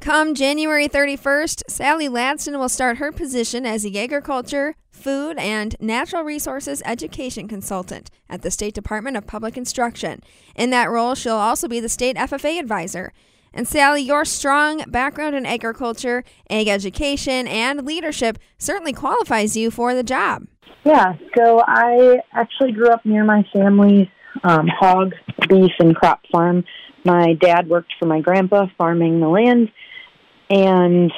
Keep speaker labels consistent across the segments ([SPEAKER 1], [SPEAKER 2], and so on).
[SPEAKER 1] Come January 31st, Sally Ladson will start her position as the agriculture, food, and natural resources education consultant at the State Department of Public Instruction. In that role, she'll also be the state FFA advisor. And Sally, your strong background in agriculture, ag education, and leadership certainly qualifies you for the job.
[SPEAKER 2] Yeah, so I actually grew up near my family's um, hog, beef, and crop farm. My dad worked for my grandpa farming the land, and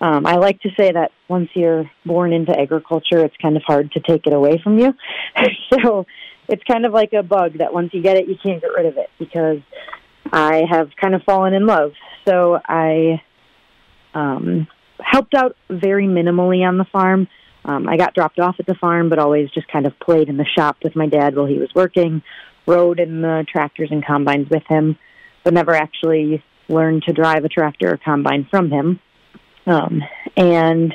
[SPEAKER 2] um, I like to say that once you're born into agriculture, it's kind of hard to take it away from you. so it's kind of like a bug that once you get it, you can't get rid of it because I have kind of fallen in love. So I um, helped out very minimally on the farm. Um, I got dropped off at the farm, but always just kind of played in the shop with my dad while he was working, rode in the tractors and combines with him, but never actually learned to drive a tractor or combine from him. Um, and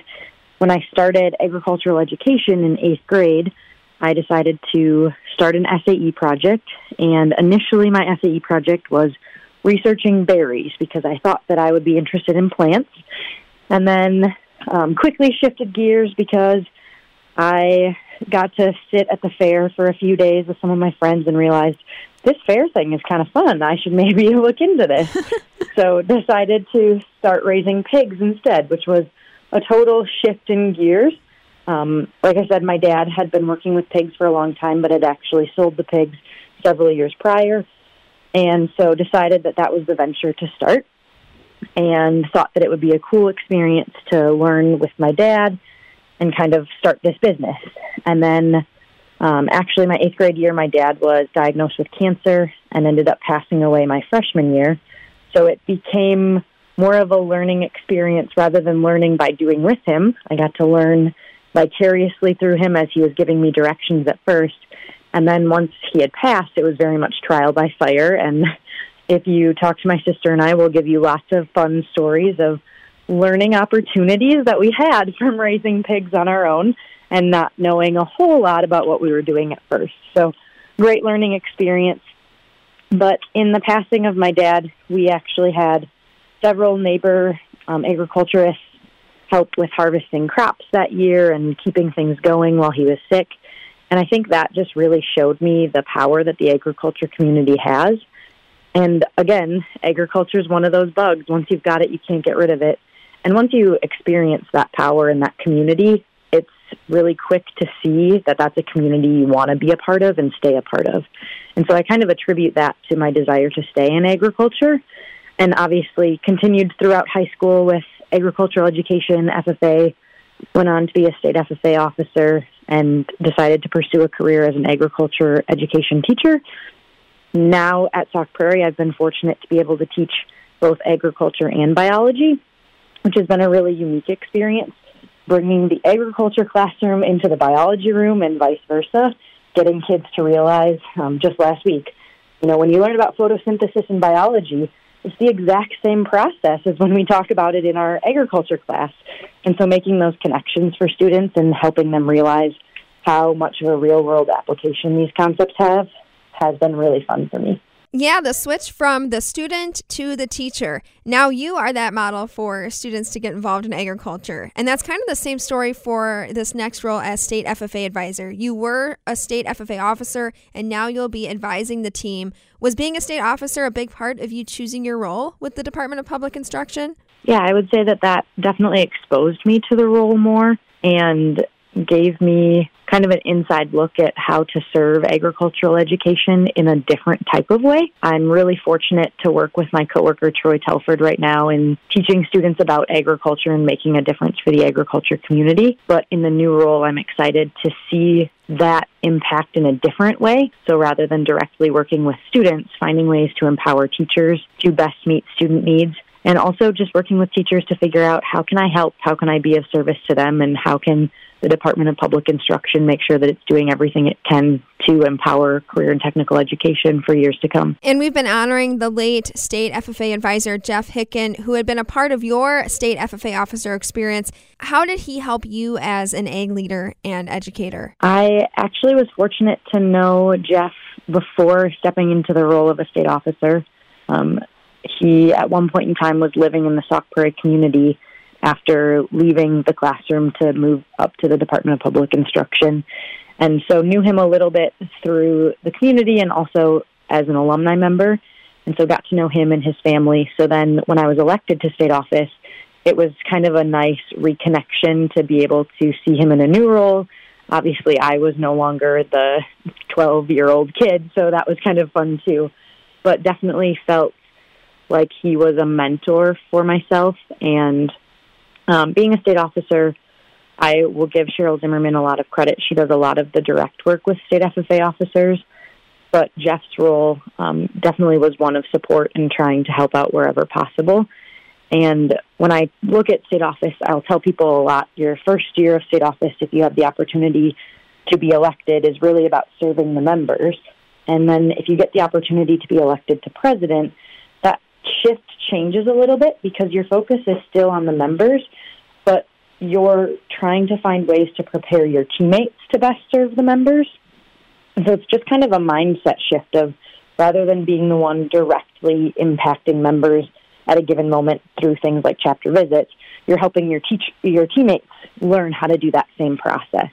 [SPEAKER 2] when I started agricultural education in eighth grade, I decided to start an SAE project. And initially, my SAE project was researching berries because I thought that I would be interested in plants. And then um, quickly shifted gears because I got to sit at the fair for a few days with some of my friends and realized this fair thing is kind of fun. I should maybe look into this. so decided to start raising pigs instead, which was a total shift in gears. Um, like I said, my dad had been working with pigs for a long time, but had actually sold the pigs several years prior, and so decided that that was the venture to start. And thought that it would be a cool experience to learn with my dad and kind of start this business. And then um, actually, my eighth grade year, my dad was diagnosed with cancer and ended up passing away my freshman year. So it became more of a learning experience rather than learning by doing with him. I got to learn vicariously through him as he was giving me directions at first. And then once he had passed, it was very much trial by fire. And if you talk to my sister and I, we'll give you lots of fun stories of learning opportunities that we had from raising pigs on our own and not knowing a whole lot about what we were doing at first. So, great learning experience. But in the passing of my dad, we actually had several neighbor um, agriculturists help with harvesting crops that year and keeping things going while he was sick. And I think that just really showed me the power that the agriculture community has. And again, agriculture is one of those bugs. Once you've got it, you can't get rid of it. And once you experience that power in that community, really quick to see that that's a community you want to be a part of and stay a part of. And so I kind of attribute that to my desire to stay in agriculture and obviously continued throughout high school with agricultural education, FFA, went on to be a state FFA officer and decided to pursue a career as an agriculture education teacher. Now at Sauk Prairie, I've been fortunate to be able to teach both agriculture and biology, which has been a really unique experience bringing the agriculture classroom into the biology room and vice versa, getting kids to realize um, just last week, you know, when you learn about photosynthesis in biology, it's the exact same process as when we talk about it in our agriculture class. And so making those connections for students and helping them realize how much of a real world application these concepts have has been really fun for me.
[SPEAKER 1] Yeah, the switch from the student to the teacher. Now you are that model for students to get involved in agriculture. And that's kind of the same story for this next role as state FFA advisor. You were a state FFA officer and now you'll be advising the team. Was being a state officer a big part of you choosing your role with the Department of Public Instruction?
[SPEAKER 2] Yeah, I would say that that definitely exposed me to the role more and gave me kind of an inside look at how to serve agricultural education in a different type of way. I'm really fortunate to work with my coworker Troy Telford right now in teaching students about agriculture and making a difference for the agriculture community. But in the new role, I'm excited to see that impact in a different way. So rather than directly working with students, finding ways to empower teachers to best meet student needs and also just working with teachers to figure out how can I help, how can I be of service to them, and how can the Department of Public Instruction make sure that it's doing everything it can to empower career and technical education for years to come.
[SPEAKER 1] And we've been honoring the late state FFA advisor, Jeff Hicken, who had been a part of your state FFA officer experience. How did he help you as an ag leader and educator?
[SPEAKER 2] I actually was fortunate to know Jeff before stepping into the role of a state officer. Um, he, at one point in time, was living in the Sauk Prairie community after leaving the classroom to move up to the Department of Public Instruction. And so knew him a little bit through the community and also as an alumni member. And so got to know him and his family. So then when I was elected to state office, it was kind of a nice reconnection to be able to see him in a new role. Obviously, I was no longer the 12 year old kid, so that was kind of fun too. But definitely felt like he was a mentor for myself. And um, being a state officer, I will give Cheryl Zimmerman a lot of credit. She does a lot of the direct work with state FFA officers, but Jeff's role um, definitely was one of support and trying to help out wherever possible. And when I look at state office, I'll tell people a lot your first year of state office, if you have the opportunity to be elected, is really about serving the members. And then if you get the opportunity to be elected to president, shift changes a little bit because your focus is still on the members, but you're trying to find ways to prepare your teammates to best serve the members. So it's just kind of a mindset shift of rather than being the one directly impacting members at a given moment through things like chapter visits, you're helping your teach your teammates learn how to do that same process.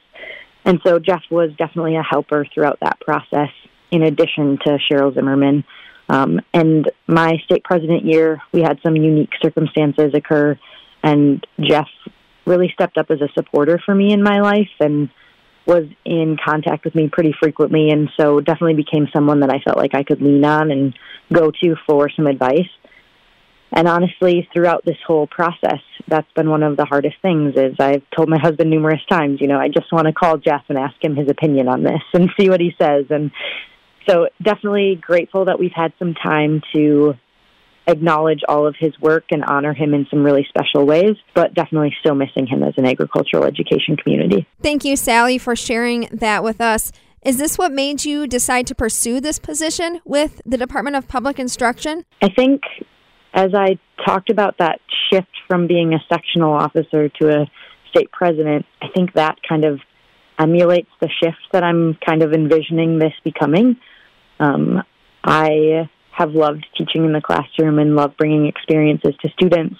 [SPEAKER 2] And so Jeff was definitely a helper throughout that process, in addition to Cheryl Zimmerman. Um, and my state president year, we had some unique circumstances occur, and Jeff really stepped up as a supporter for me in my life and was in contact with me pretty frequently, and so definitely became someone that I felt like I could lean on and go to for some advice. And honestly, throughout this whole process, that's been one of the hardest things. Is I've told my husband numerous times, you know, I just want to call Jeff and ask him his opinion on this and see what he says. And so definitely grateful that we've had some time to acknowledge all of his work and honor him in some really special ways, but definitely still missing him as an agricultural education community.
[SPEAKER 1] Thank you, Sally, for sharing that with us. Is this what made you decide to pursue this position with the Department of Public Instruction?
[SPEAKER 2] I think as I talked about that shift from being a sectional officer to a state president, I think that kind of emulates the shift that I'm kind of envisioning this becoming. Um, I have loved teaching in the classroom and love bringing experiences to students,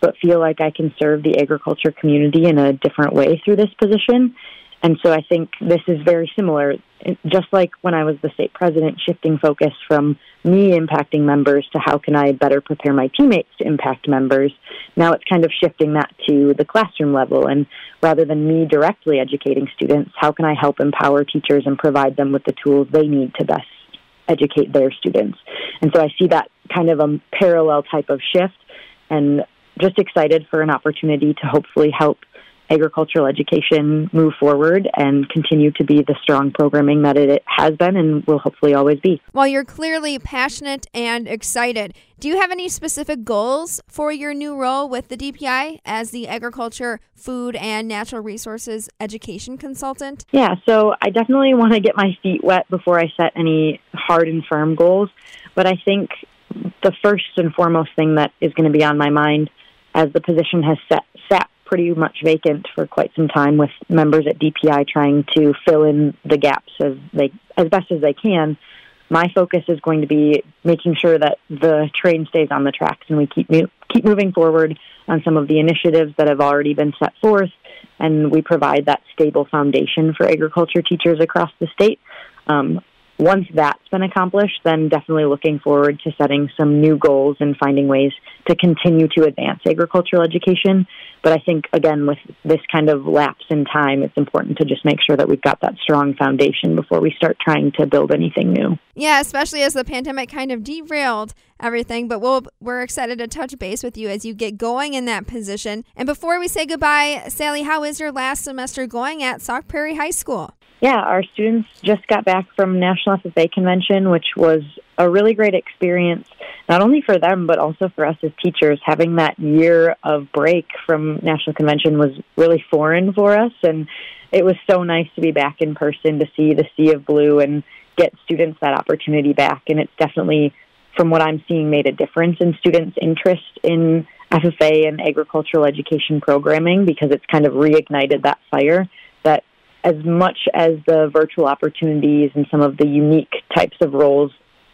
[SPEAKER 2] but feel like I can serve the agriculture community in a different way through this position. And so I think this is very similar. Just like when I was the state president, shifting focus from me impacting members to how can I better prepare my teammates to impact members. Now it's kind of shifting that to the classroom level. And rather than me directly educating students, how can I help empower teachers and provide them with the tools they need to best educate their students. And so I see that kind of a parallel type of shift and just excited for an opportunity to hopefully help agricultural education move forward and continue to be the strong programming that it has been and will hopefully always be.
[SPEAKER 1] While you're clearly passionate and excited, do you have any specific goals for your new role with the DPI as the Agriculture, Food, and Natural Resources Education Consultant?
[SPEAKER 2] Yeah, so I definitely want to get my feet wet before I set any hard and firm goals, but I think the first and foremost thing that is going to be on my mind as the position has set, sat pretty much vacant for quite some time with members at DPI trying to fill in the gaps as they as best as they can. My focus is going to be making sure that the train stays on the tracks and we keep keep moving forward on some of the initiatives that have already been set forth, and we provide that stable foundation for agriculture teachers across the state. Um, once that's been accomplished, then definitely looking forward to setting some new goals and finding ways to continue to advance agricultural education. But I think, again, with this kind of lapse in time, it's important to just make sure that we've got that strong foundation before we start trying to build anything new.
[SPEAKER 1] Yeah, especially as the pandemic kind of derailed everything. But we'll, we're excited to touch base with you as you get going in that position. And before we say goodbye, Sally, how is your last semester going at Sauk Prairie High School?
[SPEAKER 2] Yeah, our students just got back from National FFA Convention, which was a really great experience, not only for them, but also for us as teachers. Having that year of break from National Convention was really foreign for us, and it was so nice to be back in person to see the sea of blue and get students that opportunity back. And it's definitely, from what I'm seeing, made a difference in students' interest in FFA and agricultural education programming because it's kind of reignited that fire as much as the virtual opportunities and some of the unique types of roles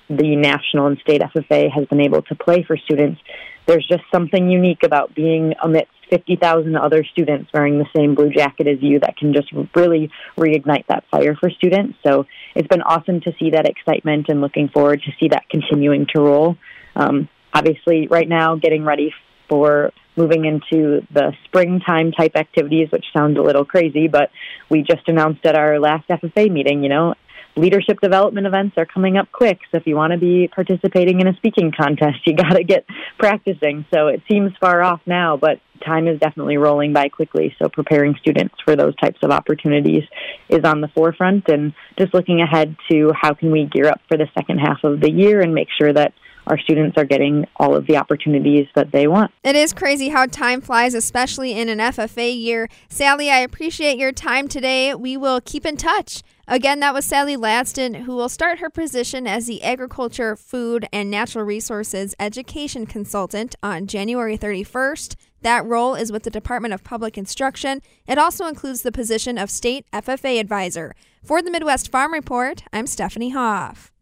[SPEAKER 2] the national and state FFA has been able to play for students, there's just something unique about being amidst 50,000 other students wearing the same blue jacket as you that can just really reignite that fire for students. So it's been awesome to see that excitement and looking forward to see that continuing to roll. Um, obviously, right now, getting ready for moving into the springtime type activities, which sounds a little crazy, but we just announced at our last FFA meeting, you know, leadership development events are coming up quick. So if you want to be participating in a speaking contest, you got to get practicing. So it seems far off now, but time is definitely rolling by quickly. So preparing students for those types of opportunities is on the forefront and just looking ahead to how can we gear up for the second half of the year and make sure that our students are getting all of the opportunities that they want.
[SPEAKER 1] It is crazy how time flies, especially in an FFA year. Sally, I appreciate your time today. We will keep in touch. Again, that was Sally Ladston, who will start her position as the Agriculture, Food, and Natural Resources Education Consultant on January 31st. That role is with the Department of Public Instruction. It also includes the position of State FFA Advisor. For the Midwest Farm Report, I'm Stephanie Hoff.